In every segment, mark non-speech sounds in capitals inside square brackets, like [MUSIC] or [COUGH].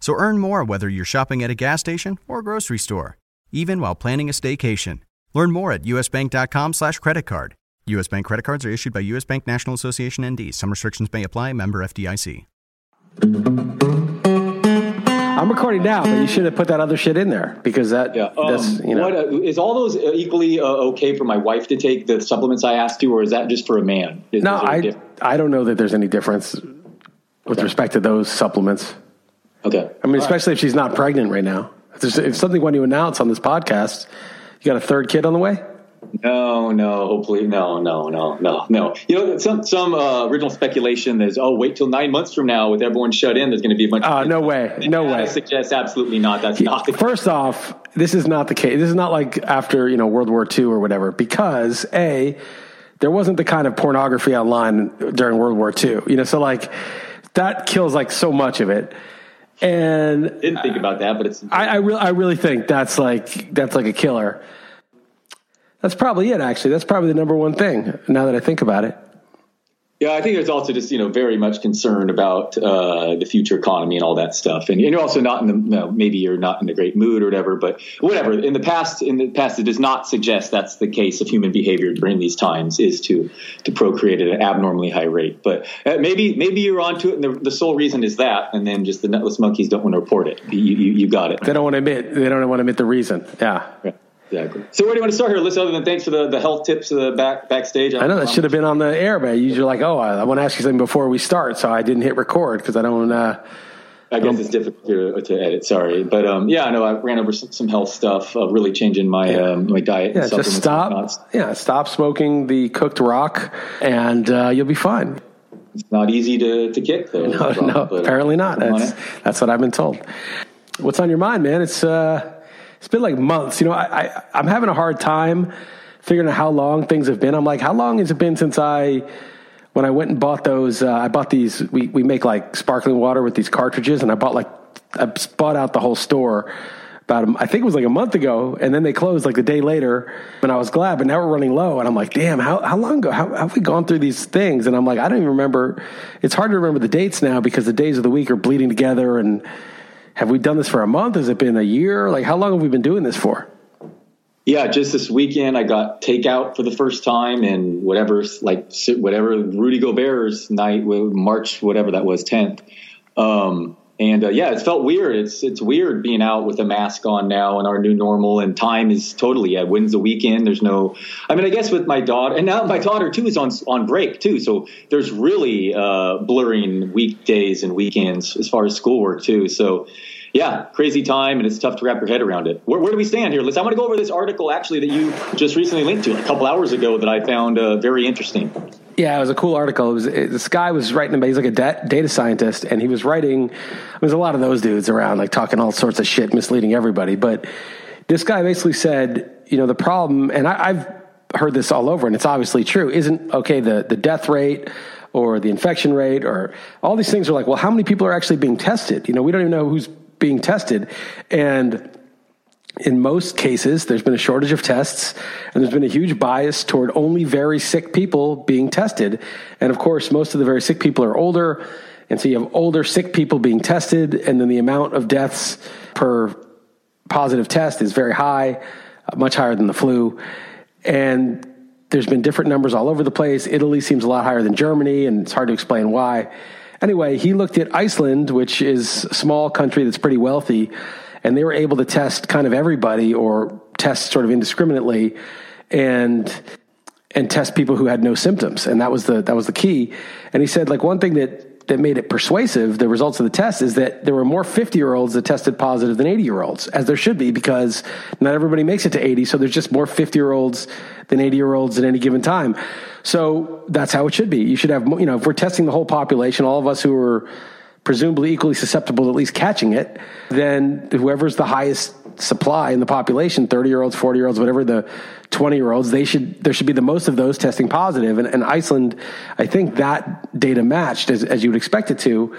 So earn more whether you're shopping at a gas station or a grocery store, even while planning a staycation. Learn more at usbank.com slash credit card. U.S. Bank credit cards are issued by U.S. Bank National Association ND. Some restrictions may apply. Member FDIC. I'm recording now, but you should have put that other shit in there because that Yeah. Um, that's you know what, uh, is all those uh, equally uh, okay for my wife to take the supplements I asked to, or is that just for a man? Is, no is there a I diff- I don't know that there's any difference with Okay. respect to those supplements. Okay. I mean, especially if she's not pregnant right now. If, there's, if something when you announce on this podcast, you got a third kid on the way. No, no. Hopefully, no, no, no, no, no. You know, some some uh, original speculation is, oh, wait till nine months from now with everyone shut in. There's going to be a bunch. Uh, of no way, no I way. suggest absolutely not. That's not the First off, this is not the case. This is not like after you know World War II or whatever. Because a, there wasn't the kind of pornography online during World War II. You know, so like that kills like so much of it. And Didn't think about that, but it's. I, I really, I really think that's like that's like a killer. That's probably it. Actually, that's probably the number one thing. Now that I think about it, Yeah, I think there's also just you know very much concern about uh, the future economy and all that stuff, and, and you're also not in the no, maybe you're not in a great mood or whatever, but whatever. In the past, in the past, it does not suggest that's the case of human behavior during these times is to to procreate at an abnormally high rate. But uh, maybe maybe you're onto it, and the, the sole reason is that, and then just the nutless monkeys don't want to report it. You you, you got it. they don't want to admit. They don't want to admit the reason. Yeah, Yeah, Exactly. So where do you want to start here, Alyssa? Other than thanks for the, the health tips uh, back backstage. I know that should have been on the air, but usually like, oh, I, I want to ask you something before we start, so I didn't hit record because I don't. Uh, I guess it's difficult to, to edit. Sorry, but um, yeah, I know I ran over some, some health stuff, uh, really changing my um, my diet. yeah, and just stop. Yeah, stop smoking the cooked rock, and uh, you'll be fine. It's not easy to, to kick though. [LAUGHS] No, no, uh, apparently not. That's that's what I've been told. What's on your mind, man? It's uh, it's been like months. You know, I, I I'm having a hard time figuring out how long things have been. I'm like, how long has it been since I when I went and bought those? Uh, I bought these. We we make like sparkling water with these cartridges, and I bought like I bought out the whole store. About I think it was like a month ago, and then they closed like the day later, and I was glad. But now we're running low, and I'm like, damn, how how long ago? How, how have we gone through these things? And I'm like, I don't even remember. It's hard to remember the dates now because the days of the week are bleeding together. And have we done this for a month? Has it been a year? Like, how long have we been doing this for? Yeah, just this weekend I got takeout for the first time and whatever, like whatever Rudy Gobert's night, March whatever that was, tenth. Um, and uh, yeah, it felt weird. It's it's weird being out with a mask on now in our new normal. And time is totally yeah. When's the weekend? There's no. I mean, I guess with my daughter and now my daughter too is on on break too. So there's really uh, blurring weekdays and weekends as far as schoolwork too. So yeah, crazy time, and it's tough to wrap your head around it. Where, where do we stand here, Liss? I want to go over this article actually that you just recently linked to a couple hours ago that I found uh, very interesting. Yeah, it was a cool article. It was it, this guy was writing about. He's like a da- data scientist, and he was writing. There's a lot of those dudes around, like talking all sorts of shit, misleading everybody. But this guy basically said, you know, the problem, and I, I've heard this all over, and it's obviously true. Isn't okay the the death rate or the infection rate or all these things are like, well, how many people are actually being tested? You know, we don't even know who's being tested, and in most cases, there's been a shortage of tests, and there's been a huge bias toward only very sick people being tested. And of course, most of the very sick people are older, and so you have older sick people being tested, and then the amount of deaths per positive test is very high, uh, much higher than the flu. And there's been different numbers all over the place. Italy seems a lot higher than Germany, and it's hard to explain why. Anyway, he looked at Iceland, which is a small country that's pretty wealthy, and they were able to test kind of everybody or test sort of indiscriminately, and and test people who had no symptoms, and that was the that was the key. And he said like one thing that that made it persuasive, the results of the test, is that there were more 50 year olds that tested positive than 80 year olds, as there should be, because not everybody makes it to 80. So there's just more 50 year olds than 80 year olds at any given time. So that's how it should be. You should have, you know, if we're testing the whole population, all of us who are presumably equally susceptible to at least catching it, then whoever's the highest supply in the population 30 year olds 40 year olds whatever the 20 year olds they should there should be the most of those testing positive. And, and iceland i think that data matched as, as you would expect it to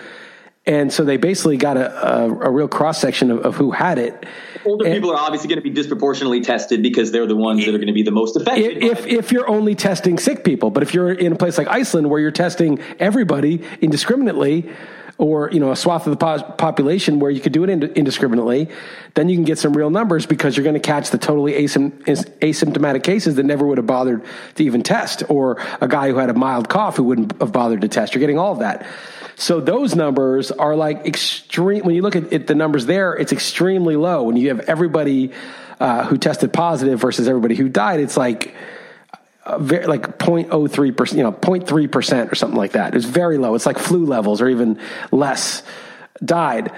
and so they basically got a, a, a real cross section of, of, who had it. Older and, people are obviously going to be disproportionately tested because they're the ones that are going to be the most affected. If, if you're only testing sick people, but if you're in a place like Iceland where you're testing everybody indiscriminately, or you know a swath of the po- population where you could do it ind- indiscriminately, then you can get some real numbers because you're going to catch the totally asym- asymptomatic cases that never would have bothered to even test, or a guy who had a mild cough who wouldn't have bothered to test. You're getting all of that. So those numbers are like extreme. When you look at, the numbers there, it's extremely low. When you have everybody uh, who tested positive versus everybody who died, it's like very, like 0.03 percent, you know, 0.3 percent or something like that. It's very low. It's like flu levels or even less died.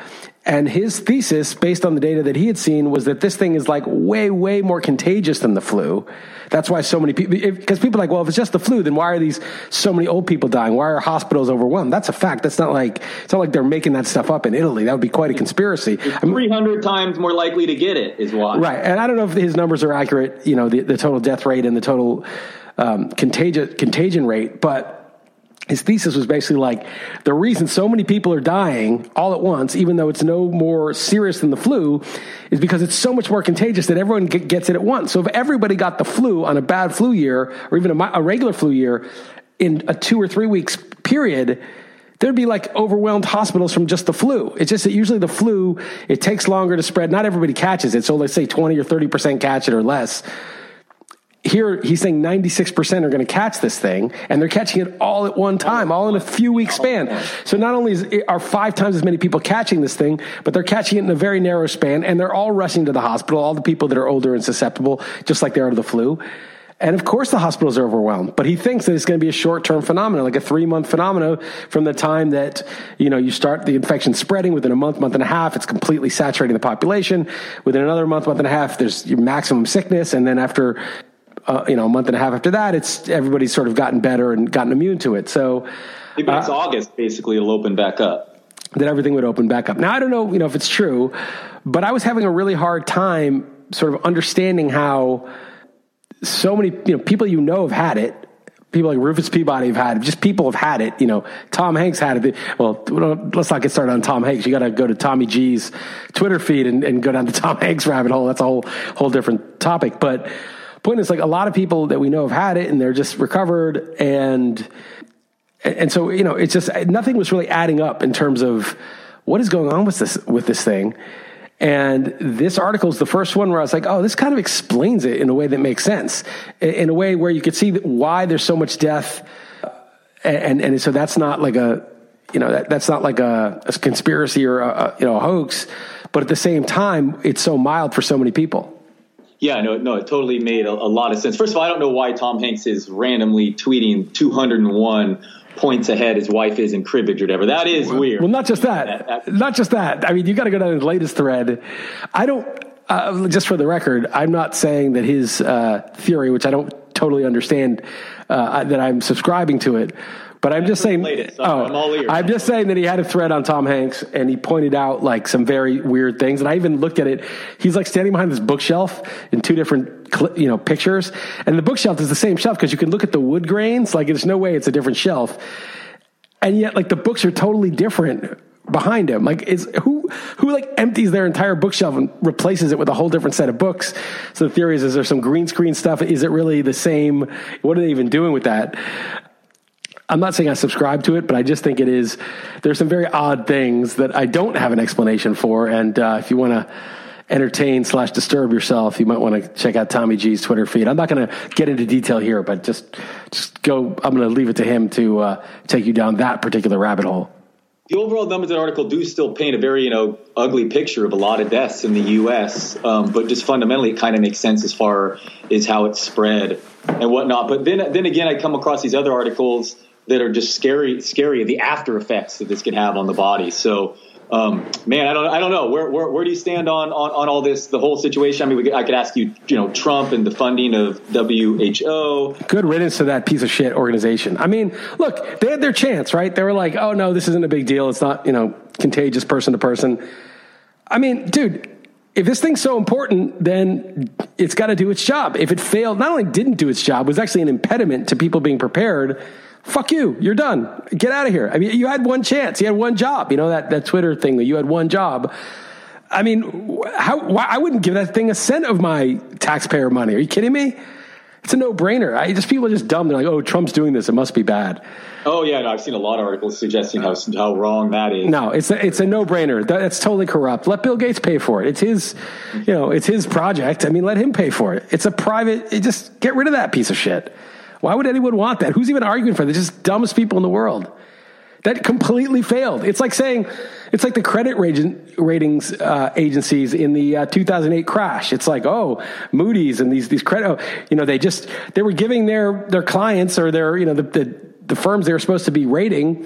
And his thesis, based on the data that he had seen, was that this thing is like way, way more contagious than the flu. That's why so many people, because people are like, well, if it's just the flu, then why are these so many old people dying? Why are hospitals overwhelmed? That's a fact. That's not like, it's not like they're making that stuff up in Italy. That would be quite a conspiracy. 300 times more likely to get it is why. Right. And I don't know if his numbers are accurate, you know, the, the total death rate and the total um, contagion, contagion rate, but his thesis was basically like the reason so many people are dying all at once, even though it's no more serious than the flu, is because it's so much more contagious that everyone gets it at once. So if everybody got the flu on a bad flu year or even a, a regular flu year in a two or three weeks period, there'd be like overwhelmed hospitals from just the flu. It's just that usually the flu, it takes longer to spread. Not everybody catches it. So let's say 20 or 30% catch it or less here he's saying 96% are going to catch this thing and they're catching it all at one time all in a few week span. So not only is, are five times as many people catching this thing but they're catching it in a very narrow span and they're all rushing to the hospital all the people that are older and susceptible just like they are to the flu. And of course the hospitals are overwhelmed but he thinks that it's going to be a short-term phenomenon like a three-month phenomenon from the time that you know you start the infection spreading within a month month and a half it's completely saturating the population. Within another month month and a half there's your maximum sickness and then after uh, you know, a month and a half after that, it's everybody's sort of gotten better and gotten immune to it. So, it's uh, August, basically, it'll open back up. That everything would open back up. Now, I don't know, you know, if it's true, but I was having a really hard time sort of understanding how so many, you know, people you know have had it. People like Rufus Peabody have had it. Just people have had it. You know, Tom Hanks had it. Well, let's not get started on Tom Hanks. You got to go to Tommy G's Twitter feed and, and go down to [LAUGHS] Tom Hanks rabbit hole. That's a whole whole different topic. But point is like a lot of people that we know have had it and they're just recovered and and so you know it's just nothing was really adding up in terms of what is going on with this with this thing and this article is the first one where I was like, oh, this kind of explains it in a way that makes sense, in a way where you could see why there's so much death. And, and, so that's not like a, you know, that, that's not like a, a conspiracy or a, you know, a hoax, but at the same time, it's so mild for so many people. Yeah, no, no, it totally made a, a, lot of sense. First of all, I don't know why Tom Hanks is randomly tweeting 201 points ahead his wife is in cribbage or whatever. That is weird. Well, not just that. that, that not just that. I mean, you got to go down to the latest thread. I don't. Uh, just for the record, I'm not saying that his uh, theory, which I don't totally understand, uh, that I'm subscribing to it. But I'm just saying. oh, I'm, all ears. I'm just saying that he had a thread on Tom Hanks, and he pointed out like some very weird things. And I even looked at it. He's like standing behind this bookshelf in two different you know pictures, and the bookshelf is the same shelf because you can look at the wood grains. Like there's no way it's a different shelf, and yet like the books are totally different behind him. Like is who who like empties their entire bookshelf and replaces it with a whole different set of books. So the theory is is there some green screen stuff? Is it really the same? What are they even doing with that? I'm not saying I subscribe to it, but I just think it is. There's some very odd things that I don't have an explanation for, and uh, if you want to entertain slash disturb yourself, you might want to check out Tommy G's Twitter feed. I'm not going to get into detail here, but just just go. I'm going to leave it to him to uh, take you down that particular rabbit hole. the overall numbers in the article do still paint a very you know ugly picture of a lot of deaths in the U.S. Um, but just fundamentally, it kind of makes sense as far as how it's spread and whatnot. But then then again, I come across these other articles that are just scary, scary the after effects that this can have on the body. So um, man, I don't, I don't know. Where, where, where do you stand on, on, on all this, the whole situation? I mean, could, I could ask you, you know, Trump and the funding of WHO. Good riddance to that piece of shit organization. I mean, look, they had their chance, right? They were like, oh no, this isn't a big deal. It's not, you know, contagious person to person. I mean, dude, if this thing's so important, then it's got to do its job. If it failed, not only didn't do its job, was actually an impediment to people being prepared fuck you, you're done. Get out of here. I mean, you had one chance, you had one job. You know that that Twitter thing that you had one job. I mean, how? Why, I wouldn't give that thing a cent of my taxpayer money. Are you kidding me? It's a no brainer. I just people are just dumb. They're like, oh, Trump's doing this. It must be bad. Oh yeah, no, I've seen a lot of articles suggesting how how wrong that is. No, it's a, it's a no brainer. That's totally corrupt. Let Bill Gates pay for it. It's his, you know, it's his project. I mean, let him pay for it. It's a private. It just get rid of that piece of shit. Why would anyone want that? Who's even arguing for that? Just dumbest people in the world. That completely failed. It's like saying, it's like the credit ratings uh, agencies in the uh, 2008 crash. It's like, oh, Moody's and these these credit, oh, you know, they just they were giving their their clients or their you know the, the the firms they were supposed to be rating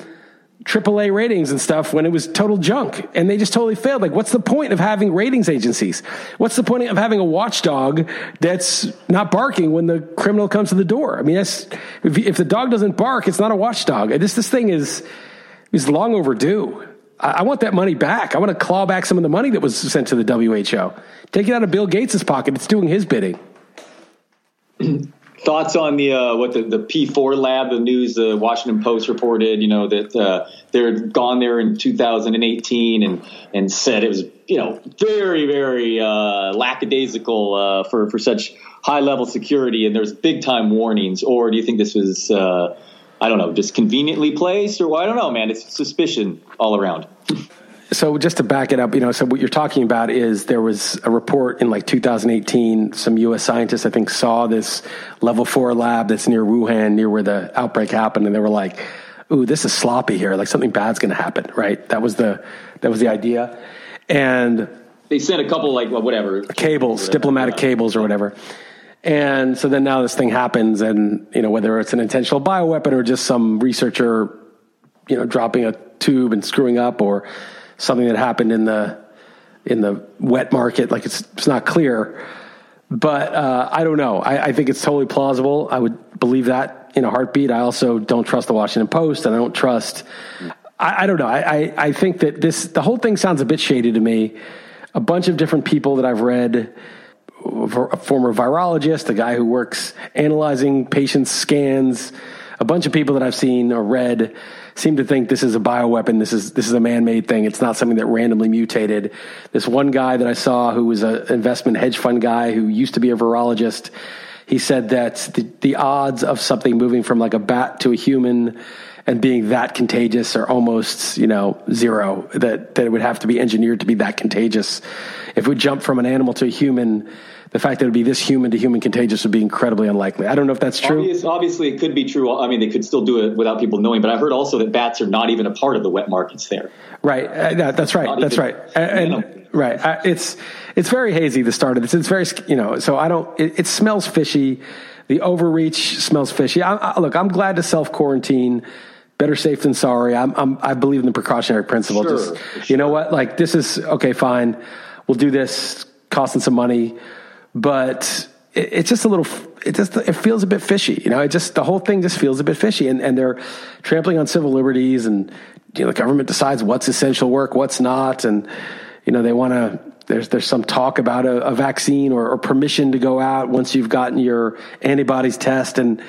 AAA ratings and stuff when it was total junk. And they just totally failed. Like, what's the point of having ratings agencies? What's the point of having a watchdog that's not barking when the criminal comes to the door? I mean, that's, if, if the dog doesn't bark, it's not a watchdog. This, this thing is, is long overdue. I, I want that money back. I want to claw back some of the money that was sent to the WHO. Take it out of Bill Gates's pocket. It's doing his bidding. [CLEARS THROAT] thoughts on the uh, what the, the P4 lab? The news, the Washington Post reported, you know, that uh, they're gone there in 2018 and and said it was you know very very uh, lackadaisical uh, for for such high level security, and there's big time warnings. Or do you think this was uh, I don't know, just conveniently placed, or well, I don't know, man? It's suspicion all around. [LAUGHS] So just to back it up, you know, so what you're talking about is there was a report in like 2018. Some U.S. scientists, I think, saw this level four lab that's near Wuhan, near where the outbreak happened, and they were like, "Ooh, this is sloppy here. Like something bad's going to happen." Right? That was the that was the idea, and they sent a couple like whatever cables, whatever. diplomatic yeah. cables or whatever. And so then now this thing happens, and you know whether it's an intentional bioweapon or just some researcher, you know, dropping a tube and screwing up, or something that happened in the in the wet market. Like it's it's not clear, but uh, I don't know. I, I, think it's totally plausible. I would believe that in a heartbeat. I also don't trust the Washington Post, and I don't trust. I, I don't know. I, I, I think that this the whole thing sounds a bit shady to me. A bunch of different people that I've read. A former virologist, a guy who works analyzing patients' scans, a bunch of people that I've seen or read seem to think this is a bioweapon. This is this is a man-made thing. It's not something that randomly mutated. This one guy that I saw who was an investment hedge fund guy who used to be a virologist. He said that the, the odds of something moving from like a bat to a human and being that contagious are almost, you know, zero. That that it would have to be engineered to be that contagious. If we jump from an animal to a human, the fact that it would be this human to human contagious would be incredibly unlikely. I don't know if that's true. Obvious, obviously, it could be true. I mean, they could still do it without people knowing. But I heard also that bats are not even a part of the wet markets there. Right. Uh, that's right. Not that's right. And, and right. Uh, it's it's very hazy. The start of this. It's very you know. So I don't. It, it smells fishy. The overreach smells fishy. I, I, look, I'm glad to self quarantine better safe than sorry. I'm, I'm, i believe in the precautionary principle. Sure, Just, sure. you know what? Like, this is okay, fine. We'll do this, costing some money but it, it's just a little it just it feels a bit fishy you know it just the whole thing just feels a bit fishy and, and they're trampling on civil liberties and you know the government decides what's essential work what's not and you know they want to there's there's some talk about a, a vaccine or, or, permission to go out once you've gotten your antibodies test and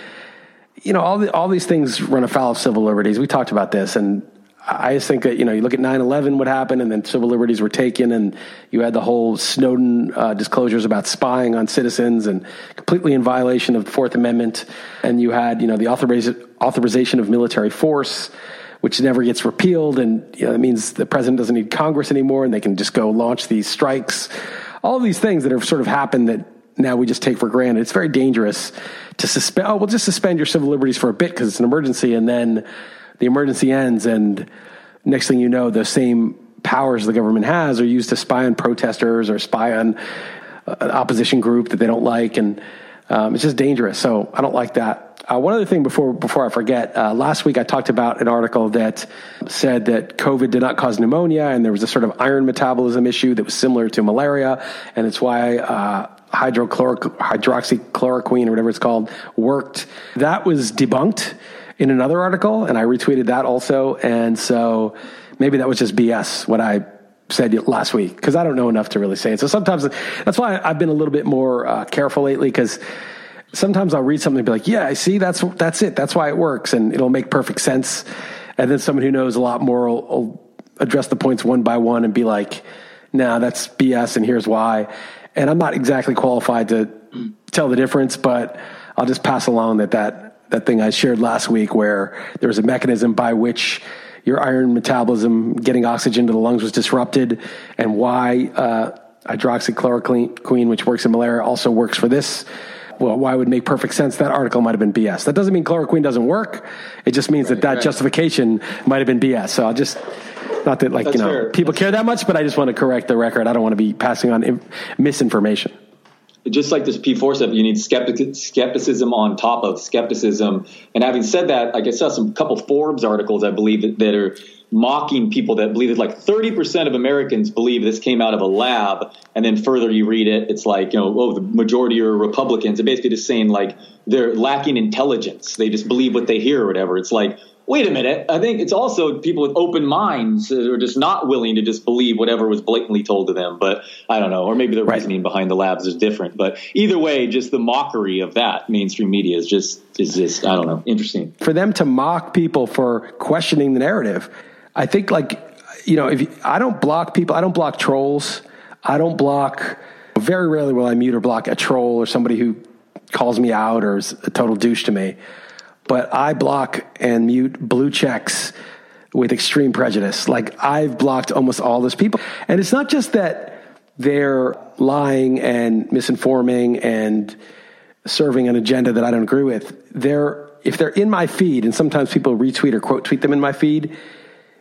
you know all the, all these things run afoul of civil liberties. We talked about this and I just think that, you know, you look at 9 11, what happened, and then civil liberties were taken, and you had the whole Snowden uh, disclosures about spying on citizens and completely in violation of the Fourth Amendment. And you had, you know, the authorization of military force, which never gets repealed. And, you know, that means the president doesn't need Congress anymore, and they can just go launch these strikes. All these things that have sort of happened that now we just take for granted. It's very dangerous to suspend, oh, we'll just suspend your civil liberties for a bit because it's an emergency, and then the emergency ends and next thing you know, the same powers the government has are used to spy on protesters or spy on uh, an opposition group that they don't like, and um, it's just dangerous. So I don't like that. Uh, one other thing before before I forget, uh, last week I talked about an article that said that COVID did not cause pneumonia, and there was a sort of iron metabolism issue that was similar to malaria, and it's why uh, hydrochloric, hydroxychloroquine or whatever it's called worked. That was debunked in another article, and I retweeted that also. And so maybe that was just BS what I said last week because I don't know enough to really say it. So sometimes that's why I've been a little bit more uh, careful lately because sometimes I'll read something and be like, yeah, I see, that's, that's it. That's why it works. And it'll make perfect sense. And then someone who knows a lot more will, will address the points one by one and be like, nah, that's BS and here's why. And I'm not exactly qualified to tell the difference, but I'll just pass along that that, that thing I shared last week where there was a mechanism by which your iron metabolism getting oxygen to the lungs was disrupted and why uh, hydroxychloroquine, which works in malaria, also works for this well, why would make perfect sense? That article might have been BS. That doesn't mean chloroquine doesn't work. It just means right, that that right. justification might have been BS. So I'll just, not that like, That's you know, fair. people That's care that much, but I just want to correct the record. I don't want to be passing on misinformation just like this P4 stuff, you need skeptic, skepticism on top of skepticism. And having said that, like I saw some couple Forbes articles, I believe that, that are mocking people that believe that like 30% of Americans believe this came out of a lab. And then further you read it, it's like, you know, oh, the majority are Republicans. And basically just saying like they're lacking intelligence. They just believe what they hear or whatever. It's like, wait a minute. I think it's also people with open minds who are just not willing to just believe whatever was blatantly told to them. But I don't know, or maybe the right. reasoning behind the labs is different. But either way, just the mockery of that mainstream media is just is just I don't know, interesting. For them to mock people for questioning the narrative, I think like you know, if you, I don't block people, I don't block trolls. I don't block. Very rarely will I mute or block a troll or somebody who calls me out or is a total douche to me but I block and mute blue checks with extreme prejudice. Like I've blocked almost all those people. And it's not just that they're lying and misinforming and serving an agenda that I don't agree with. They're, if they're in my feed, and sometimes people retweet or quote tweet them in my feed,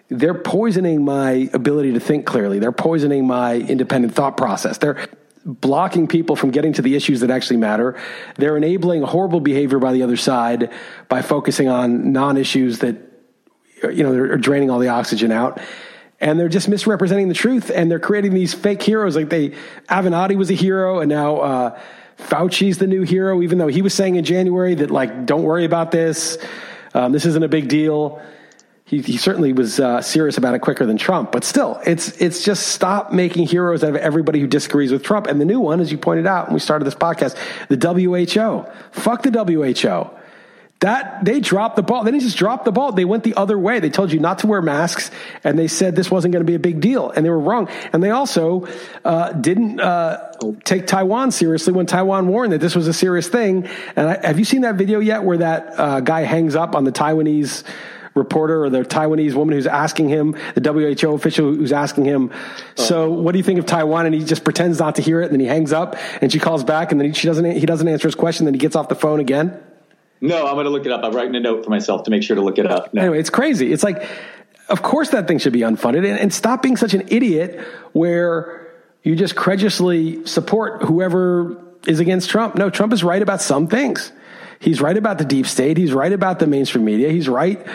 they're poisoning my ability to think clearly. They're poisoning my independent thought process. They're blocking people from getting to the issues that actually matter. They're enabling horrible behavior by the other side by focusing on non-issues that you know are draining all the oxygen out. And they're just misrepresenting the truth, and they're creating these fake heroes. Like they, Avenatti was a hero, and now uh, Fauci's the new hero. Even though he was saying in January that like, don't worry about this, um, this isn't a big deal he, he certainly was uh, serious about it quicker than Trump. But still, it's it's just stop making heroes out of everybody who disagrees with Trump. And the new one, as you pointed out when we started this podcast, the WHO. Fuck the WHO. That they dropped the ball. They didn't just drop the ball. They went the other way. They told you not to wear masks, and they said this wasn't going to be a big deal, and they were wrong. And they also uh, didn't uh, take Taiwan seriously when Taiwan warned that this was a serious thing. And I, have you seen that video yet, where that uh, guy hangs up on the Taiwanese? Reporter or the Taiwanese woman who's asking him, the WHO official who's asking him, so what do you think of Taiwan? And he just pretends not to hear it. And then he hangs up and she calls back and then he, she doesn't, he doesn't answer his question. Then he gets off the phone again. No, I'm going to look it up. I'm writing a note for myself to make sure to look it up. No. Anyway, it's crazy. It's like, of course that thing should be unfunded and, and stop being such an idiot where you just credulously support whoever is against Trump. No, Trump is right about some things. He's right about the deep state. He's right about the mainstream media. He's right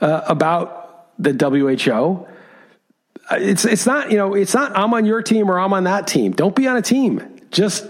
uh, about the WHO. It's it's not you know it's not I'm on your team or I'm on that team. Don't be on a team. Just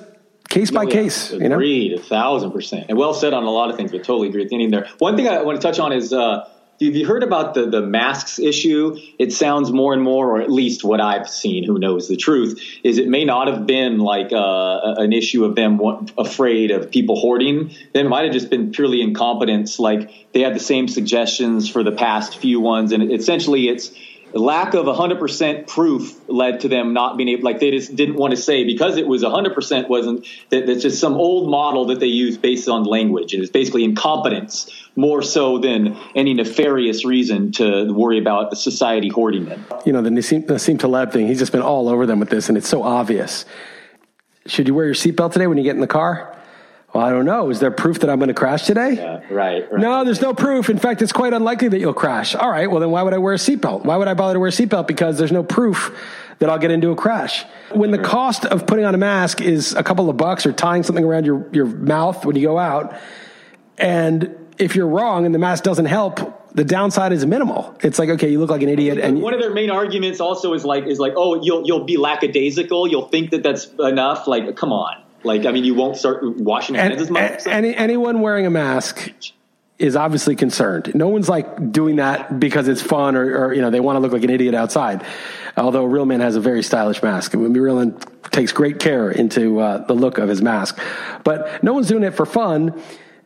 case by yeah. case. Agreed, you know? a thousand percent, and well said on a lot of things, but totally agree with the ending there. One thing I want to touch on is. Uh, have you heard about the, the masks issue? It sounds more and more, or at least what I've seen, who knows the truth, is it may not have been like uh, an issue of them afraid of people hoarding. Then it might have just been purely incompetence. Like they had the same suggestions for the past few ones, and essentially it's lack of 100% proof led to them not being able like they just didn't want to say because it was 100% wasn't that that's just some old model that they use based on language. And it's basically incompetence more so than any nefarious reason to worry about the society hoarding them. You know the Nassim, Nassim Taleb thing he's just been all over them with this and it's so obvious. Should you wear your seatbelt today when you get in the car Well, I don't know. Is there proof that I'm going to crash today? Yeah, right, right. No, there's no proof. In fact, it's quite unlikely that you'll crash. All right, well, then why would I wear a seatbelt? Why would I bother to wear a seatbelt? Because there's no proof that I'll get into a crash. When the cost of putting on a mask is a couple of bucks or tying something around your, your mouth when you go out, and if you're wrong and the mask doesn't help, the downside is minimal. It's like, okay, you look like an idiot. And one of their main arguments also is like, is like, oh, you'll, you'll be lackadaisical. You'll think that that's enough. Like, come on. Like, I mean, you won't start washing your hands as much. Any, anyone wearing a mask is obviously concerned. No one's like doing that because it's fun or, or you know, they want to look like an idiot outside. Although a Real Man has a very stylish mask. Real Man takes great care into uh, the look of his mask. But no one's doing it for fun.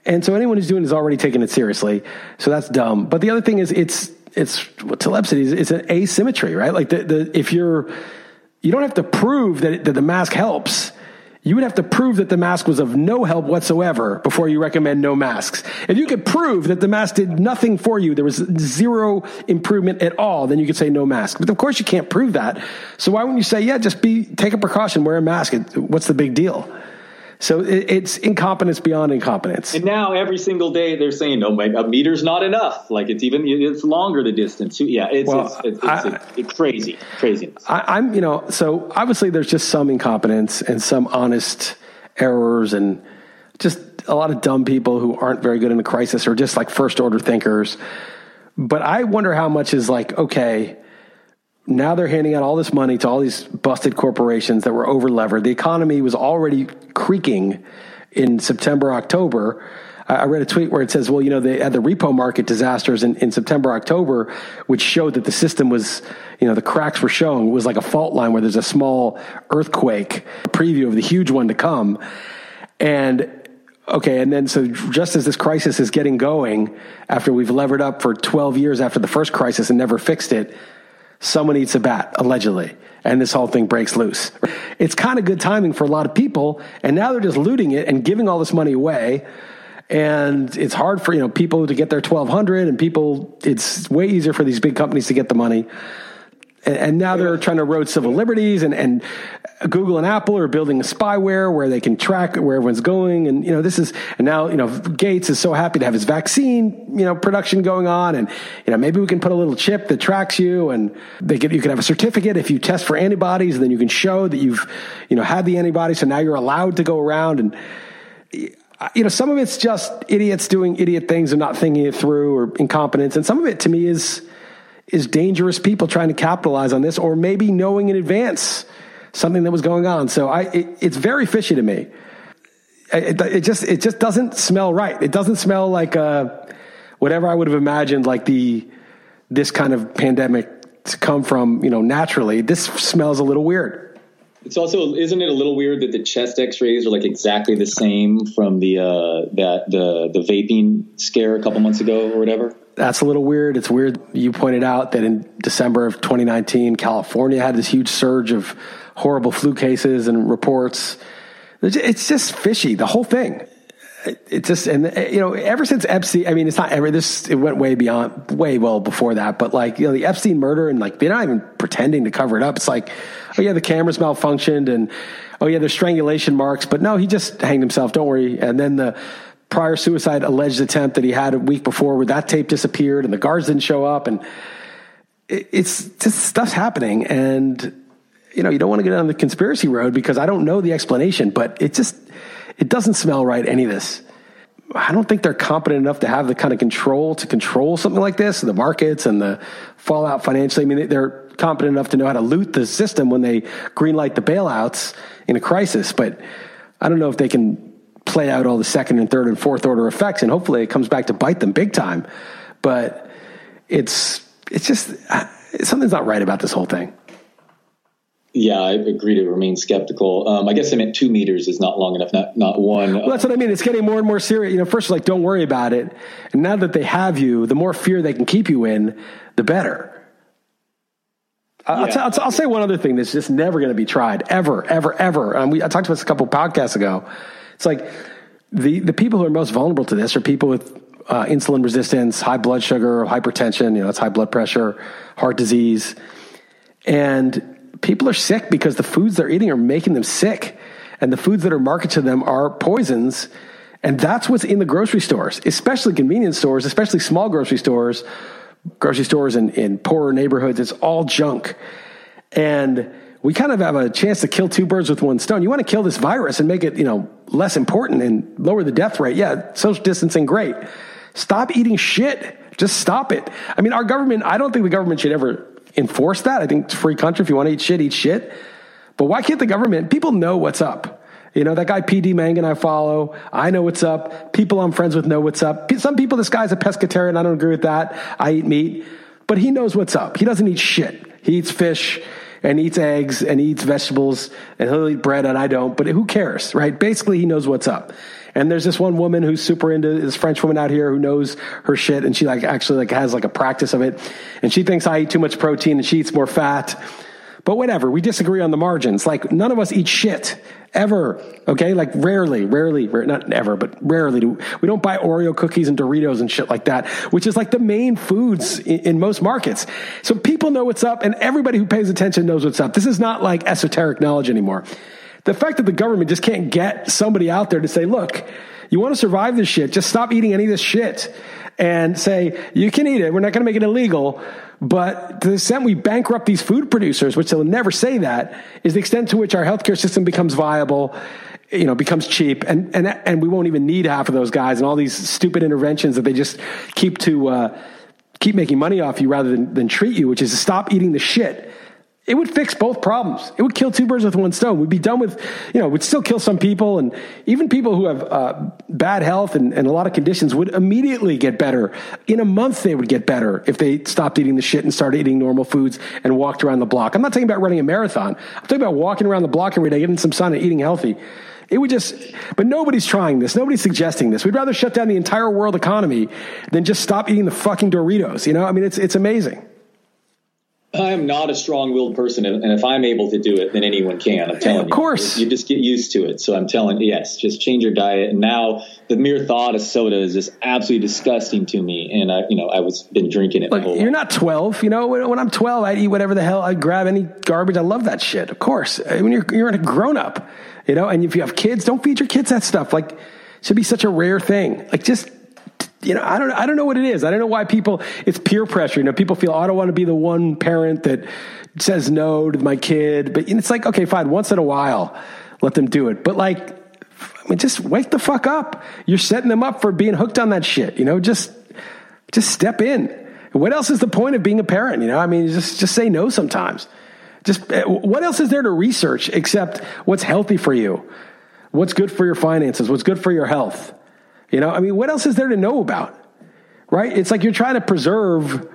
And so anyone who's doing it is already taking it seriously. So that's dumb. But the other thing is it's, it's what telepathy is, it's an asymmetry, right? Like the, the, if you're, you don't have to prove that, that the mask helps you would have to prove that the mask was of no help whatsoever before you recommend no masks. If you could prove that the mask did nothing for you, there was zero improvement at all, then you could say no mask. But of course you can't prove that. So why wouldn't you say, yeah, just be, take a precaution, wear a mask. What's the big deal? So it's incompetence beyond incompetence. And now every single day they're saying, oh no, a meter's not enough. Like it's even, it's longer the distance. Yeah, it's, well, it's, it's, I, it's, it's, crazy, craziness. I, I'm, you know, so obviously there's just some incompetence and some honest errors and just a lot of dumb people who aren't very good in a crisis or just like first order thinkers. But I wonder how much is like, okay, now they're handing out all this money to all these busted corporations that were over levered. The economy was already creaking in September, October. I read a tweet where it says, well, you know, they had the repo market disasters in, in September, October, which showed that the system was, you know, the cracks were showing. It was like a fault line where there's a small earthquake, a preview of the huge one to come. And okay, and then so just as this crisis is getting going, after we've levered up for 12 years after the first crisis and never fixed it, someone eats a bat, allegedly, and this whole thing breaks loose. It's kind of good timing for a lot of people, and now they're just looting it and giving all this money away. And it's hard for you know people to get their twelve hundred, and people. It's way easier for these big companies to get the money and now they're trying to erode civil liberties and, and Google and Apple are building spyware where they can track where everyone's going. And, you know, this is, and now, you know, Gates is so happy to have his vaccine, you know, production going on. And, you know, maybe we can put a little chip that tracks you and they get, you can have a certificate if you test for antibodies and then you can show that you've, you know, had the antibodies. So now you're allowed to go around and, you know, some of it's just idiots doing idiot things and not thinking it through or incompetence. And some of it to me is, is dangerous people trying to capitalize on this or maybe knowing in advance something that was going on. So I, it, it's very fishy to me. It, it, just, it just doesn't smell right. It doesn't smell like, uh, whatever I would have imagined, like the, this kind of pandemic to come from, you know, naturally. This smells a little weird. It's also, isn't it a little weird that the chest X-rays are like exactly the same from the uh, that the the vaping scare a couple months ago or whatever? That's a little weird. It's weird. You pointed out that in December of 2019, California had this huge surge of horrible flu cases and reports. It's just fishy, the whole thing. It's just, and you know, ever since Epstein, I mean, it's not ever this, it went way beyond, way well before that, but like, you know, the Epstein murder and like, they're not even pretending to cover it up. It's like, oh yeah, the cameras malfunctioned and, oh yeah, there's strangulation marks, but no, he just hanged himself. Don't worry. And then the, prior suicide alleged attempt that he had a week before where that tape disappeared and the guards didn't show up. And it's just stuff's happening. And you know you don't want to get on the conspiracy road because i don't know the explanation but it just it doesn't smell right any of this. I don't think they're competent enough to have the kind of control to control something like this the markets and the fallout financially. I mean they're competent enough to know how to loot the system when they greenlight the bailouts in a crisis but i don't know if they can play out all the second and third and fourth order effects, and hopefully it comes back to bite them big time. But it's it's just something's not right about this whole thing. Yeah, I agree to remain skeptical. Um, I guess I meant two meters is not long enough, not not one. Well, that's what I mean. It's getting more and more serious. You know, first like don't worry about it, and now that they have you, the more fear they can keep you in, the better. Yeah. I'll, t- I'll, t- I'll, say one other thing that's just never going to be tried ever, ever, ever. Um, we, I talked about this a couple podcasts ago. It's like the, the people who are most vulnerable to this are people with uh, insulin resistance, high blood sugar, hypertension, you know, that's high blood pressure, heart disease. And people are sick because the foods they're eating are making them sick. And the foods that are marketed to them are poisons And that's what's in the grocery stores, especially convenience stores, especially small grocery stores, grocery stores in, in poorer neighborhoods. It's all junk. And we kind of have a chance to kill two birds with one stone. You want to kill this virus and make it, you know, less important and lower the death rate. Yeah, social distancing, great. Stop eating shit. Just stop it. I mean, our government, I don't think the government should ever enforce that. I think it's a free country. If you want to eat shit, eat shit. But why can't the government? People know what's up. You know, that guy PD Mangan I follow, I know what's up. People I'm friends with know what's up. Some people, this guy's a pescatarian. I don't agree with that. I eat meat. But he knows what's up. He doesn't eat shit. He eats fish and eats eggs and eats vegetables and he'll eat bread and I don't. But who cares, right? Basically, he knows what's up. And there's this one woman who's super into this French woman out here who knows her shit and she like actually like has like a practice of it. And she thinks I eat too much protein and she eats more fat. But whatever, we disagree on the margins. Like none of us eat shit ever. Okay, like rarely, rarely, not ever, but rarely do we don't buy Oreo cookies and Doritos and shit like that, which is like the main foods in, in most markets. So people know what's up, and everybody who pays attention knows what's up. This is not like esoteric knowledge anymore. The fact that the government just can't get somebody out there to say, look, you want to survive this shit, just stop eating any of this shit and say, you can eat it. We're not going to make it illegal. But to the extent we bankrupt these food producers, which they'll never say that, is the extent to which our healthcare system becomes viable, you know, becomes cheap, and and and we won't even need half of those guys and all these stupid interventions that they just keep to uh, keep making money off you rather than, than treat you, which is to stop eating the shit it would fix both problems. It would kill two birds with one stone. We'd be done with, you know, we'd still kill some people, and even people who have uh, bad health and, and a lot of conditions would immediately get better. In a month, they would get better if they stopped eating the shit and started eating normal foods and walked around the block. I'm not talking about running a marathon. I'm talking about walking around the block every day, getting some sun and eating healthy. It would just, but nobody's trying this. Nobody's suggesting this. We'd rather shut down the entire world economy than just stop eating the fucking Doritos. You know, I mean, it's, it's amazing. I am not a strong-willed person, and if I'm able to do it, then anyone can. I'm telling yeah, of you. Of course, you just get used to it. So I'm telling, yes, just change your diet. And now the mere thought of soda is just absolutely disgusting to me. And I, you know, I was been drinking it. Look, you're life. not 12. You know, when, when, I'm 12, I'd eat whatever the hell. I'd grab any garbage. I love that shit. Of course, when you're you're a grown up, you know, and if you have kids, don't feed your kids that stuff. Like, it should be such a rare thing. Like, just you know, I don't, I don't know what it is. I don't know why people, it's peer pressure. You know, people feel, oh, I don't want to be the one parent that says no to my kid. But it's like, okay, fine, once in a while, let them do it. But like, I mean, just wake the fuck up. You're setting them up for being hooked on that shit. You know, just, just step in. What else is the point of being a parent? You know, I mean, just, just say no sometimes. Just, eh, what else is there to research except what's healthy for you? What's good for your finances? What's good for your health? You know, I mean, what else is there to know about? Right? It's like you're trying to preserve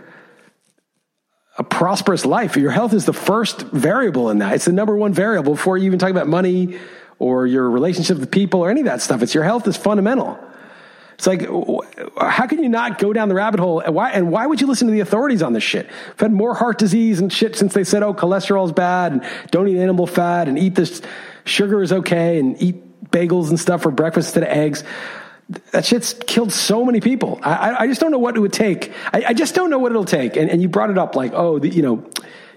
a prosperous life. Your health is the first variable in that. It's the number one variable before you even talk about money or your relationship with people or any of that stuff. It's your health is fundamental. It's like, how can you not go down the rabbit hole? And why, and why would you listen to the authorities on this shit? I've had more heart disease and shit since they said, oh, cholesterol is bad and don't eat animal fat and eat this sugar is okay and eat bagels and stuff for breakfast instead of eggs that shit's killed so many people. I, I just don't know what it would take. I, I just don't know what it'll take. And, and you brought it up like, oh, the, you know,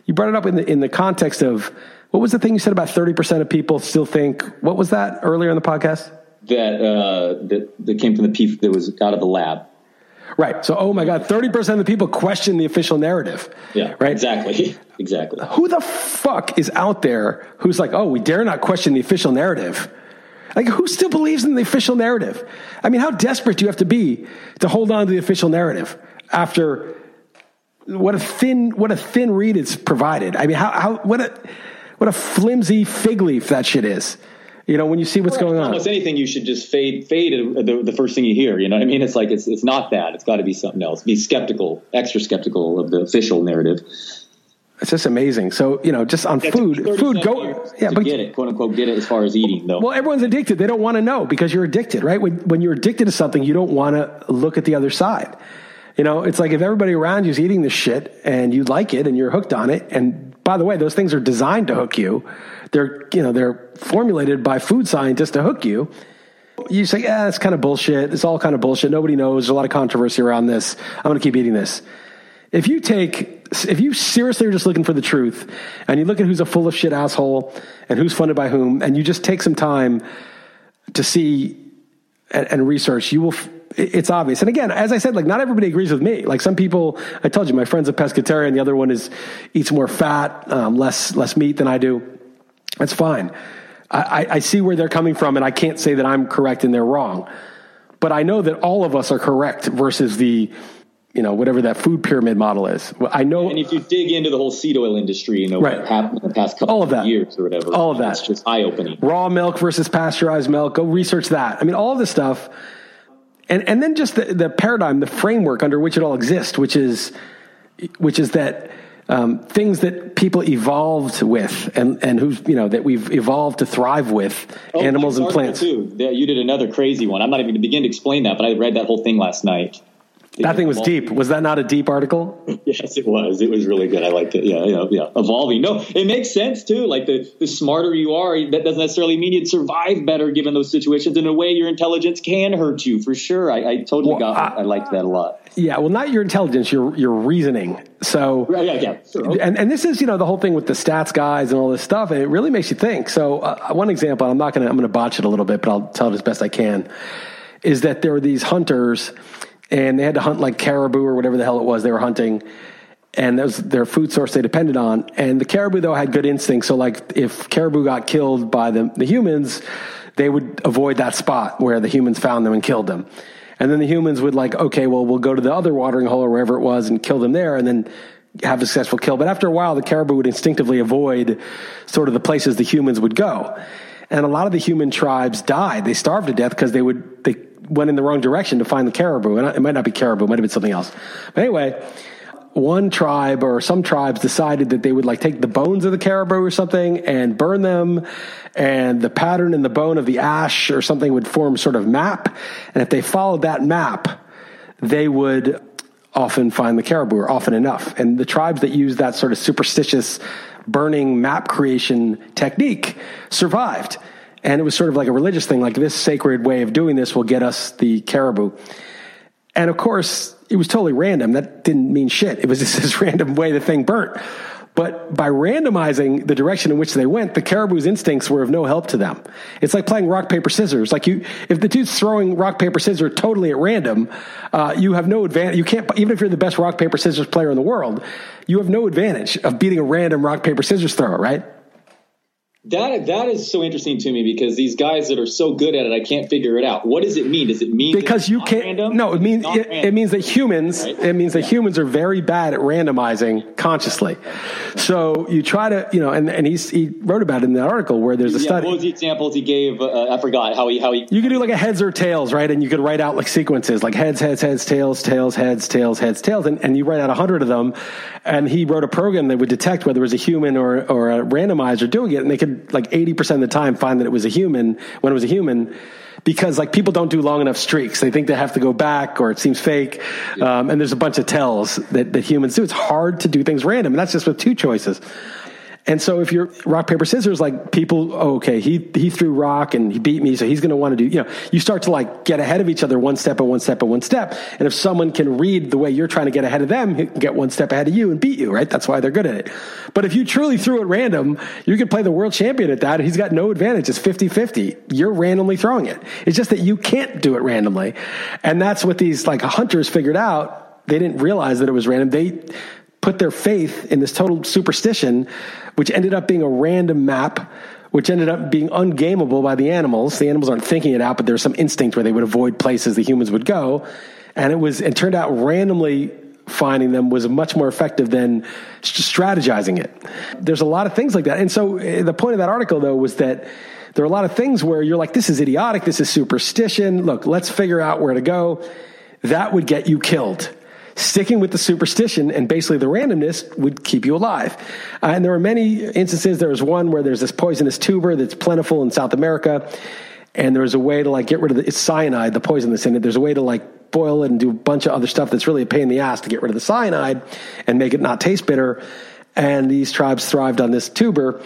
you brought it up in the, in the context of what was the thing you said about 30% of people still think, what was that earlier in the podcast? That, uh, that, that came from the P that was out of the lab. Right. So, oh my God, 30% of the people question the official narrative. Yeah. Right. Exactly. [LAUGHS] Exactly. Who the fuck is out there who's like, oh, we dare not question the official narrative? Like, who still believes in the official narrative? I mean, how desperate do you have to be to hold on to the official narrative after what a thin, what a thin read it's provided? I mean, how, how what a, what a flimsy fig leaf that shit is. You know, when you see what's right. going on. Almost anything, you should just fade, fade the, the first thing you hear. You know what I mean? It's like it's it's not that. It's got to be something else. Be skeptical, extra skeptical of the official narrative. It's just amazing. So you know, just on yeah, food, food go. Yeah, but get it, quote unquote, get it as far as eating though. Well, everyone's addicted. They don't want to know because you're addicted, right? When when you're addicted to something, you don't want to look at the other side. You know, it's like if everybody around you is eating this shit and you like it and you're hooked on it. And by the way, those things are designed to hook you. They're you know they're formulated by food scientists to hook you. You say, yeah, it's kind of bullshit. It's all kind of bullshit. Nobody knows. There's a lot of controversy around this. I'm going to keep eating this. If you take if you seriously are just looking for the truth and you look at who's a full of shit asshole and who's funded by whom, and you just take some time to see and, and research, you will. F- it's obvious. And again, as I said, like not everybody agrees with me. Like some people, I told you, my friend's a pescatarian. The other one is eats more fat, um, less less meat than I do. That's fine. I, I see where they're coming from, and I can't say that I'm correct and they're wrong. But I know that all of us are correct versus the you know, whatever that food pyramid model is. I know. And if you dig into the whole seed oil industry, you know, right. what happened in the past couple All of, that. years or whatever, all of that, it's just eye opening. Raw milk versus pasteurized milk. Go research that. I mean, all of this stuff, and and then just the, the paradigm, the framework under which it all exists, which is, which is that. Um, things that people evolved with and, and who's, you know, that we've evolved to thrive with oh, animals and plants. Too. You did another crazy one. I'm not even going to begin to explain that, but I read that whole thing last night. That thing was deep. Was that not a deep article? yes, it was. It was really good. I liked it. Yeah, yeah, yeah. Evolving. No, it makes sense too. Like the the smarter you are, that doesn't necessarily mean you'd survive better given those situations. In a way, your intelligence can hurt you for sure. I, I totally well, got. I, I liked that a lot. Yeah, well, not your intelligence, your your reasoning. So, right, yeah, yeah, sure. Okay. and and this is you know the whole thing with the stats guys and all this stuff, and it really makes you think. So, uh, one example, I'm not gonna I'm gonna botch it a little bit, but I'll tell it as best I can. Is that there were these hunters and they had to hunt like caribou or whatever the hell it was they were hunting. And that was their food source they depended on. And the caribou though had good instincts. So like if caribou got killed by the, the humans they would avoid that spot where the humans found them and killed them. And then the humans would like okay well we'll go to the other watering hole or wherever it was and kill them there and then have a successful kill. But after a while the caribou would instinctively avoid sort of the places the humans would go. And a lot of the human tribes died. They starved to death because they would they went in the wrong direction to find the caribou. And it might not be caribou, it might have been something else. But anyway, one tribe or some tribes decided that they would like take the bones of the caribou or something and burn them and the pattern in the bone of the ash or something would form sort of map and if they followed that map they would often find the caribou or often enough and the tribes that use that sort of superstitious burning map creation technique survived and it was sort of like a religious thing, like this sacred way of doing this will get us the caribou. And of course, it was totally random. That didn't mean shit. It was just [LAUGHS] this random way the thing burnt. But by randomizing the direction in which they went, the caribou's instincts were of no help to them. It's like playing rock, paper, scissors. Like you, if the dude's throwing rock, paper, scissors totally at random, uh, you have no advantage. You can't, even if you're the best rock, paper, scissors player in the world, you have no advantage of beating a random rock, paper, scissors thrower, right? That that is so interesting to me because these guys that are so good at it, I can't figure it out. What does it mean? Does it mean because you can't? Random? No, it means it, it, means that humans. Right? It means that yeah. humans are very bad at randomizing consciously. So you try to, you know, and and he's, he wrote about it in that article where there's a yeah, study. What was the examples he gave? Uh, I forgot how he how he. You could do like a heads or tails, right? And you could write out like sequences, like heads, heads, heads, tails, tails, heads, tails, heads, tails, and, and you write out a hundred of them. And he wrote a program that would detect whether it was a human or or a randomizer doing it, and they could like eighty percent percent of the time find that it was a human when it was a human because like people don't do long enough streaks. They think they have to go back or it seems fake. Um, and there's a bunch of tells that, that humans do. It's hard to do things random. And that's just with two choices. And so if you're rock, paper, scissors, like people, oh, okay, he, he threw rock and he beat me. So he's going to want to do, you know, you start to like get ahead of each other one step and one step and one step. And if someone can read the way you're trying to get ahead of them, he can get one step ahead of you and beat you, right? That's why they're good at it. But if you truly threw it random, you could play the world champion at that. He's got no advantage. It's 50 50. You're randomly throwing it. It's just that you can't do it randomly. And that's what these like hunters figured out. They didn't realize that it was random. They, put their faith in this total superstition, which ended up being a random map, which ended up being ungameable by the animals. The animals aren't thinking it out, but there's some instinct where they would avoid places the humans would go. And it was, it turned out randomly finding them was much more effective than strategizing it. There's a lot of things like that. And so eh, the point of that article though was that there are a lot of things where you're like, this is idiotic. This is superstition. Look, let's figure out where to go. That would get you killed sticking with the superstition and basically the randomness would keep you alive. Uh, and there were many instances. There was one where there's this poisonous tuber that's plentiful in South America. And there was a way to like get rid of the, it's cyanide, the poison that's in it. There's a way to like boil it and do a bunch of other stuff that's really a pain in the ass to get rid of the cyanide and make it not taste bitter. And these tribes thrived on this tuber.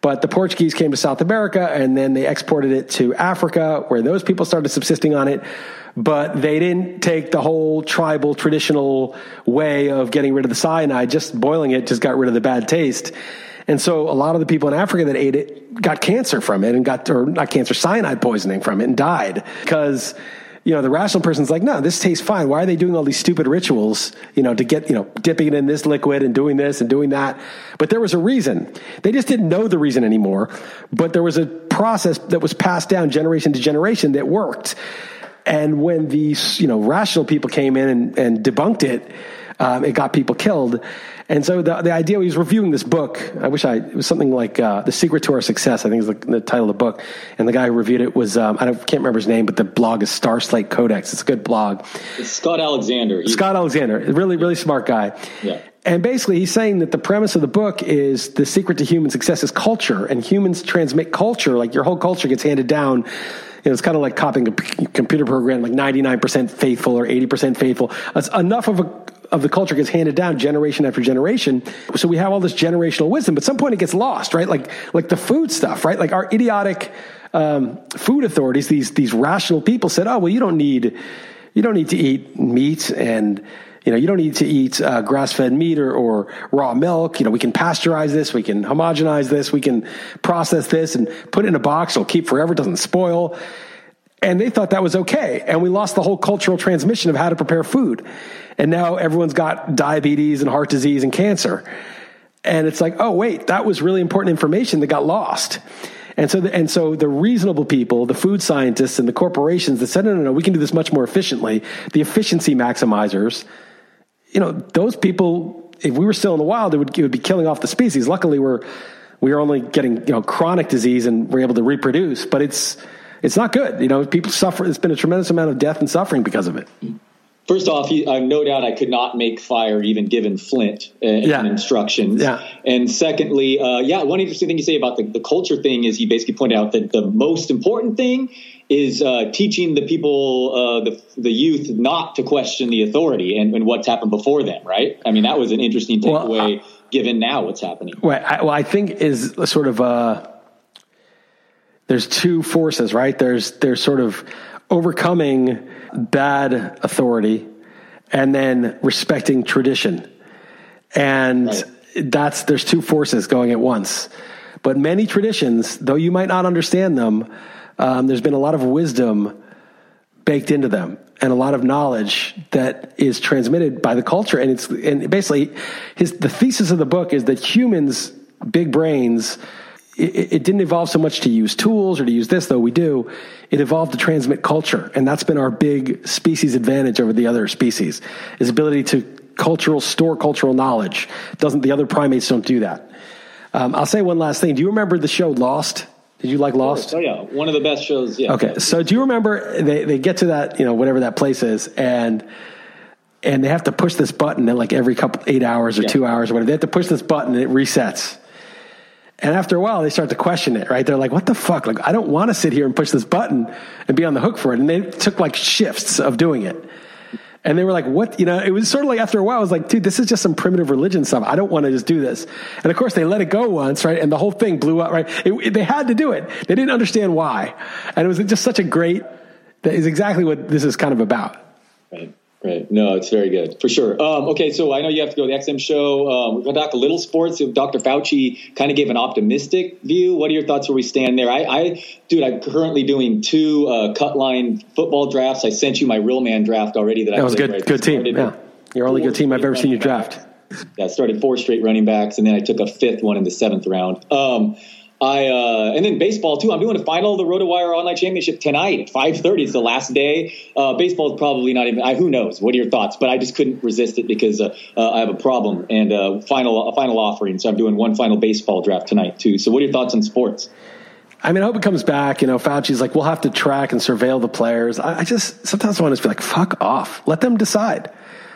But the Portuguese came to South America and then they exported it to Africa where those people started subsisting on it but they didn't take the whole tribal traditional way of getting rid of the cyanide. Just boiling it just got rid of the bad taste. And so a lot of the people in Africa that ate it got cancer from it and got, or not cancer, cyanide poisoning from it and died because, you know, the rational person's like, no, this tastes fine. Why are they doing all these stupid rituals, you know, to get, you know, dipping it in this liquid and doing this and doing that? But there was a reason. They just didn't know the reason anymore. But there was a process that was passed down generation to generation that worked. And when these, you know, rational people came in and, and debunked it, um, it got people killed. And so the, the idea, he was reviewing this book. I wish I, it was something like uh, The Secret to Our Success, I think is the, the, title of the book. And the guy who reviewed it was, um, I can't remember his name, but the blog is Star Slate Codex. It's a good blog. It's Scott Alexander. He's, Scott Alexander, really, really smart guy. Yeah. And basically, he's saying that the premise of the book is the secret to human success is culture, and humans transmit culture. Like your whole culture gets handed down you know, it's kind of like copying a computer program, like 99% faithful or 80% faithful. It's enough of a, of the culture gets handed down generation after generation. So we have all this generational wisdom, but some point it gets lost, right? Like, like the food stuff, right? Like our idiotic, um, food authorities, these, these rational people said, oh, well, you don't need, you don't need to eat meat and, you know, you don't need to eat uh, grass-fed meat or, or raw milk. You know, we can pasteurize this, we can homogenize this, we can process this and put it in a box. It'll keep forever, doesn't spoil. And they thought that was okay. And we lost the whole cultural transmission of how to prepare food. And now everyone's got diabetes and heart disease and cancer. And it's like, oh, wait, that was really important information that got lost. And so, the, and so the reasonable people, the food scientists and the corporations that said, no, no, no, we can do this much more efficiently, the efficiency maximizers, you know, those people, if we were still in the wild, it would, it would be killing off the species. Luckily, we're, we are only getting, you know, chronic disease and we're able to reproduce, but it's, it's not good. You know, people suffer. There's been a tremendous amount of death and suffering because of it. First off, he, uh, no doubt I could not make fire even given flint uh, yeah. instructions. Yeah. And secondly, uh, yeah, one interesting thing you say about the, the culture thing is he basically pointed out that the most important thing is uh, teaching the people, uh, the, the youth, not to question the authority and, and, what's happened before them, right? I mean, that was an interesting takeaway well, given now what's happening. Well, I, well, I think is sort of uh, there's two forces, right? There's there's sort of overcoming bad authority and then respecting tradition. And right. that's there's two forces going at once. But many traditions, though you might not understand them, um, there's been a lot of wisdom baked into them and a lot of knowledge that is transmitted by the culture. And it's and basically his the thesis of the book is that humans, big brains, it, it, didn't evolve so much to use tools or to use this, though we do. It evolved to transmit culture, and that's been our big species advantage over the other species: is ability to cultural store cultural knowledge. Doesn't the other primates don't do that? Um, I'll say one last thing. Do you remember the show Lost? Did you like Lost? Oh yeah, one of the best shows. Yeah. Okay, so do you remember they they get to that you know whatever that place is and and they have to push this button at like every couple eight hours or yeah. two hours or whatever. They have to push this button and it resets. And after a while, they start to question it, right? They're like, what the fuck? Like, I don't want to sit here and push this button and be on the hook for it. And they took like shifts of doing it. And they were like, what? You know, it was sort of like after a while, I was like, dude, this is just some primitive religion stuff. I don't want to just do this. And of course, they let it go once, right? And the whole thing blew up, right? It, it, they had to do it. They didn't understand why. And it was just such a great, that is exactly what this is kind of about. Right. Right. No, it's very good for sure. Um, okay, so I know you have to go to the XM show. Um, we're going to talk a little sports. Dr. Fauci kind of gave an optimistic view. What are your thoughts where we stand there? I, I dude, I'm currently doing two uh, cut line football drafts. I sent you my real man draft already. That, that was good. Right? Good team. Yeah, you're only good team I've ever seen you draft. Yeah, I started four straight running backs, and then I took a fifth one in the seventh round. Um, I uh, and then baseball too. I'm doing a final of the RotoWire Online Championship tonight at 5:30. It's the last day. Uh, baseball is probably not even. I, who knows? What are your thoughts? But I just couldn't resist it because uh, uh I have a problem and uh, final a final offering. So I'm doing one final baseball draft tonight too. So what are your thoughts on sports? I mean, I hope it comes back. You know, Fauci's like, we'll have to track and surveil the players. I, I just sometimes I want to be like, fuck off. Let them decide.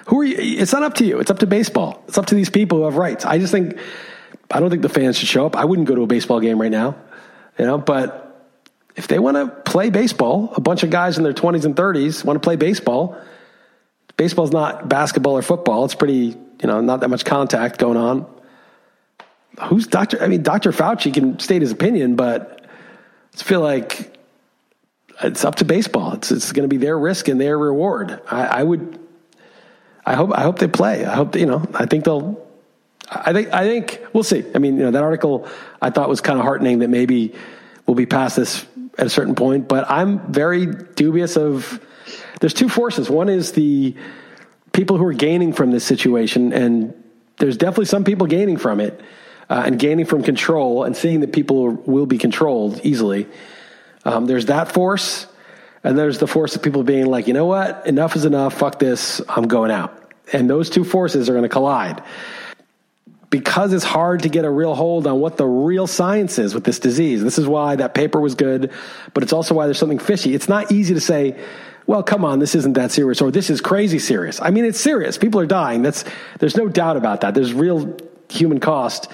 Who are you? It's not up to you. It's up to baseball. It's up to these people who have rights. I just think I don't think the fans should show up. I wouldn't go to a baseball game right now, you know, but if they want to play baseball, a bunch of guys in their 20s and 30s want to play baseball. Baseball's not basketball or football. It's pretty, you know, not that much contact going on. Who's Dr. I mean, Dr. Fauci can state his opinion, but I feel like it's up to baseball. It's, it's going to be their risk and their reward. I, I would, I hope, I hope they play. I hope, you know, I think they'll, I think I think we'll see. I mean, you know, that article I thought was kind of heartening that maybe we'll be past this at a certain point, but I'm very dubious of. There's two forces. One is the people who are gaining from this situation, and there's definitely some people gaining from it uh, and gaining from control and seeing that people will be controlled easily. Um, there's that force, and there's the force of people being like, you know what, enough is enough. Fuck this. I'm going out. And those two forces are going to collide because it's hard to get a real hold on what the real science is with this disease. This is why that paper was good, but it's also why there's something fishy. It's not easy to say, well, come on, this isn't that serious, or this is crazy serious. I mean, it's serious. People are dying. That's there's no doubt about that. There's real human cost,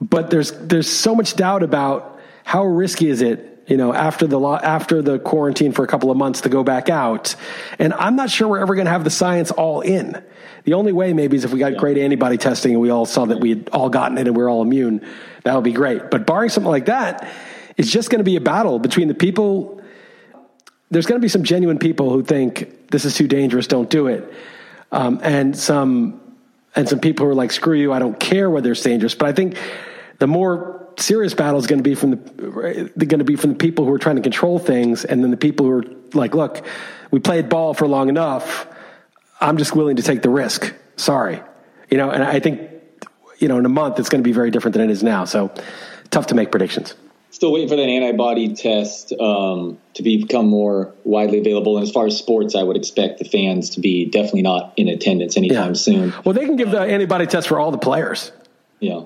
but there's there's so much doubt about how risky is it, you know, after the after the quarantine for a couple of months to go back out, and I'm not sure we're ever going to have the science all in. The only way maybe is if we got yeah. great antibody testing and we all saw that we had all gotten it and we we're all immune. That would be great. But barring something like that, it's just going to be a battle between the people there's going to be some genuine people who think this is too dangerous, don't do it, um, and some and some people who are like, screw you, I don't care whether it's dangerous. But I think the more serious battle is going to be from the going to be from the people who are trying to control things, and then the people who are like, look, we played ball for long enough. I'm just willing to take the risk. Sorry, you know. And I think you know in a month it's going to be very different than it is now. So tough to make predictions still waiting for that antibody test um, to become more widely available. And as far as sports, I would expect the fans to be definitely not in attendance anytime yeah. soon. Well, they can give the antibody test for all the players. Yeah.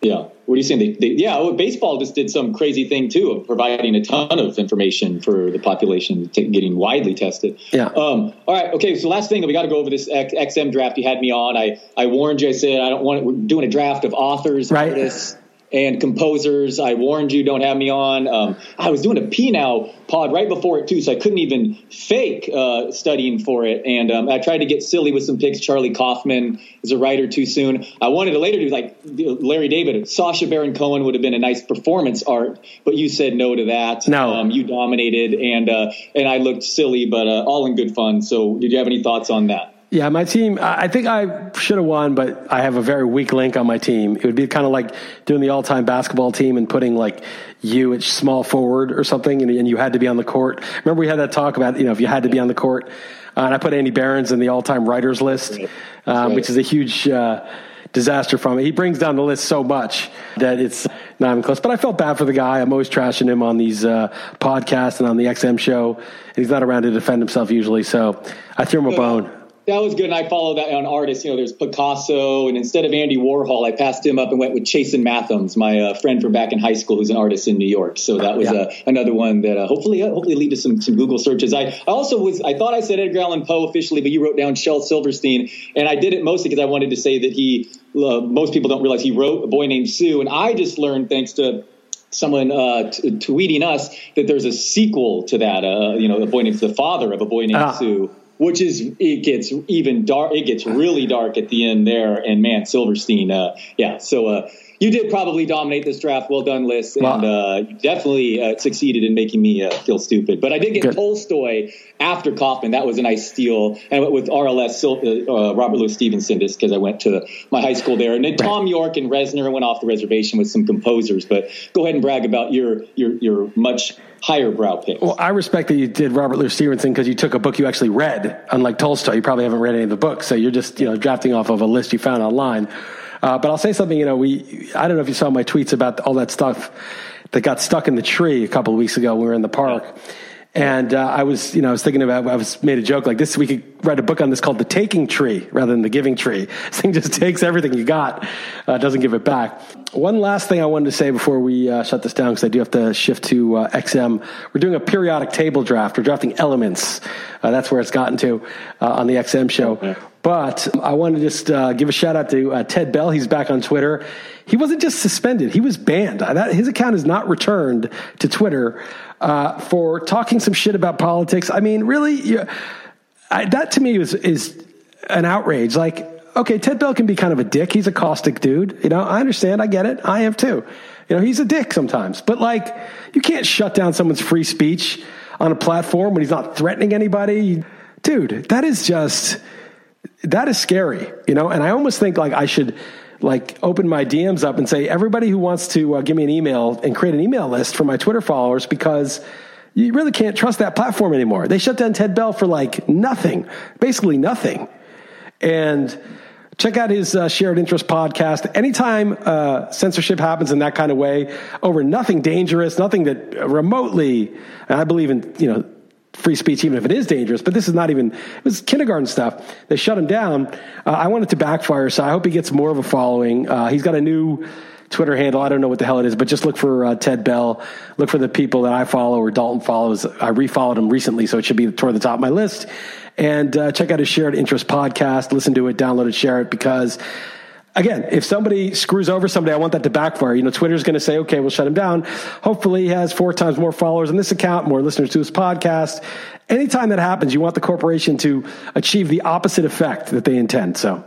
Yeah. What are you saying? They, they, yeah, well, baseball just did some crazy thing too of providing a ton of information for the population t- getting widely tested. Yeah. Um, all right. Okay. So last thing, we got to go over this X- XM draft. You had me on. I I warned you. I said I don't want. We're doing a draft of authors, right. artists and composers. I warned you, don't have me on. Um, I was doing a P now pod right before it too, so I couldn't even fake uh, studying for it. And um, I tried to get silly with some picks. Charlie Kaufman is a writer too soon. I wanted to later do like Larry David. Sacha Baron Cohen would have been a nice performance art, but you said no to that. No, um, you dominated, and uh, and I looked silly, but uh, all in good fun. So, did you have any thoughts on that? Yeah, my team, I think I should have won, but I have a very weak link on my team. It would be kind of like doing the all time basketball team and putting like you at small forward or something, and, and, you had to be on the court. Remember, we had that talk about, you know, if you had to be on the court. Uh, and I put Andy Behrens in the all time writers list, um, which is a huge uh, disaster from it. He brings down the list so much that it's not even close. But I felt bad for the guy. I'm always trashing him on these uh, podcasts and on the XM show. And he's not around to defend himself usually, so I threw him a bone that was good. And I follow that on artists. You know, there's Picasso, and instead of Andy Warhol, I passed him up and went with Chasen Matthems, my uh, friend from back in high school, who's an artist in New York. So that was yeah. uh, another one that uh, hopefully uh, hopefully lead to some some Google searches. I, I also was I thought I said Edgar Allan Poe officially, but you wrote down Shel Silverstein, and I did it mostly because I wanted to say that he. Uh, most people don't realize he wrote a boy named Sue, and I just learned thanks to someone uh, t- tweeting us that there's a sequel to that. Uh, you know, a boy named the father of a boy named ah. Sue which is it gets even dark. It gets really dark at the end there. And man, Silverstein, uh, yeah. So uh, you did probably dominate this draft. Well done, Liss, and uh, definitely uh, succeeded in making me uh, feel stupid. But I did get Good. Tolstoy after Kaufman. That was a nice steal, and with RLS uh, Robert Louis Stevenson, just because I went to my high school there. And then Thom Yorke and Reznor went off the reservation with some composers. But go ahead and brag about your your your much higher brow picks. Well, I respect that you did Robert Louis Stevenson because you took a book you actually read, unlike Tolstoy. You probably haven't read any of the books, so you're just you know drafting off of a list you found online. Uh, but I'll say something. You know, we I don't know if you saw my tweets about all that stuff that got stuck in the tree a couple of weeks ago we were in the park. Yeah. And uh, I was, you know, I was thinking about, I was made a joke like this. We could write a book on this called "The Taking Tree" rather than "The Giving Tree." [LAUGHS] This thing just takes everything you got, uh, doesn't give it back. One last thing I wanted to say before we uh, shut this down, because I do have to shift to uh, XM. We're doing a periodic table draft. We're drafting elements. Uh, that's where it's gotten to uh, on the XM show. But I want to just give a shout out to Ted Bell. He's back on Twitter. He wasn't just suspended; he was banned. That, his account is not returned to Twitter uh, for talking some shit about politics. I mean, really, I, that to me is is an outrage. Like, okay, Ted Bell can be kind of a dick. He's a caustic dude. You know, I understand. I get it. I am too. You know, he's a dick sometimes. But like, you can't shut down someone's free speech on a platform when he's not threatening anybody. Dude, that is just that is scary. You know, and I almost think like I should like open my DMs up and say everybody who wants to uh, give me an email and create an email list for my Twitter followers because you really can't trust that platform anymore. They shut down Ted Bell for like nothing, basically nothing. And check out his uh, shared interest podcast. Anytime uh, censorship happens in that kind of way over nothing dangerous, nothing that remotely, and I believe in, you know, free speech, even if it is dangerous. But this is not even, it was kindergarten stuff. They shut him down. Uh, I want it to backfire, so I hope he gets more of a following. Uh, he's got a new Twitter handle. I don't know what the hell it is, but just look for uh, Ted Bell. Look for the people that I follow or Dalton follows. I refollowed him recently, so it should be toward the top of my list. And uh, check out his Shared Interest podcast. Listen to it, download it, share it, because again, if somebody screws over somebody, I want that to backfire. You know, Twitter's going to say, okay, we'll shut him down. Hopefully, he has four times more followers on this account, more listeners to his podcast. Anytime that happens, you want the corporation to achieve the opposite effect that they intend. So.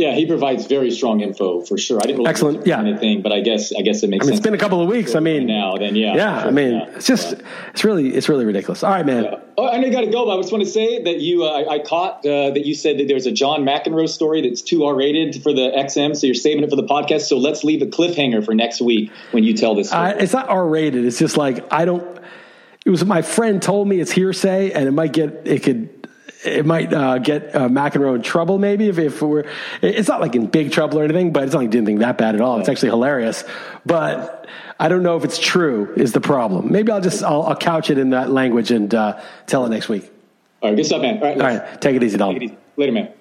Yeah, he provides very strong info for sure. I didn't really excellent. Yeah, anything, but I guess I guess it makes. I mean, sense. It's been a couple of weeks. I mean, now then, yeah. Yeah, sure, I mean, yeah, it's just yeah. it's really it's really ridiculous. All right, man. Yeah. Oh, I know you got to go, but I just want to say that you, uh, I, caught uh, that you said that there's a John McEnroe story that's too R rated for the XM, so you're saving it for the podcast. So let's leave a cliffhanger for next week when you tell this. Story. I, it's not R rated. It's just like I don't. It was my friend told me it's hearsay, and it might get it could it might uh, get uh, McEnroe in trouble maybe if, if we're it's not like in big trouble or anything but it's not like anything that bad at all. It's actually hilarious. But I don't know if it's true is the problem. Maybe I'll just I'll, I'll couch it in that language and uh, tell it next week. All right good stuff man. All right, all right take it easy Dalton. Take it easy. later man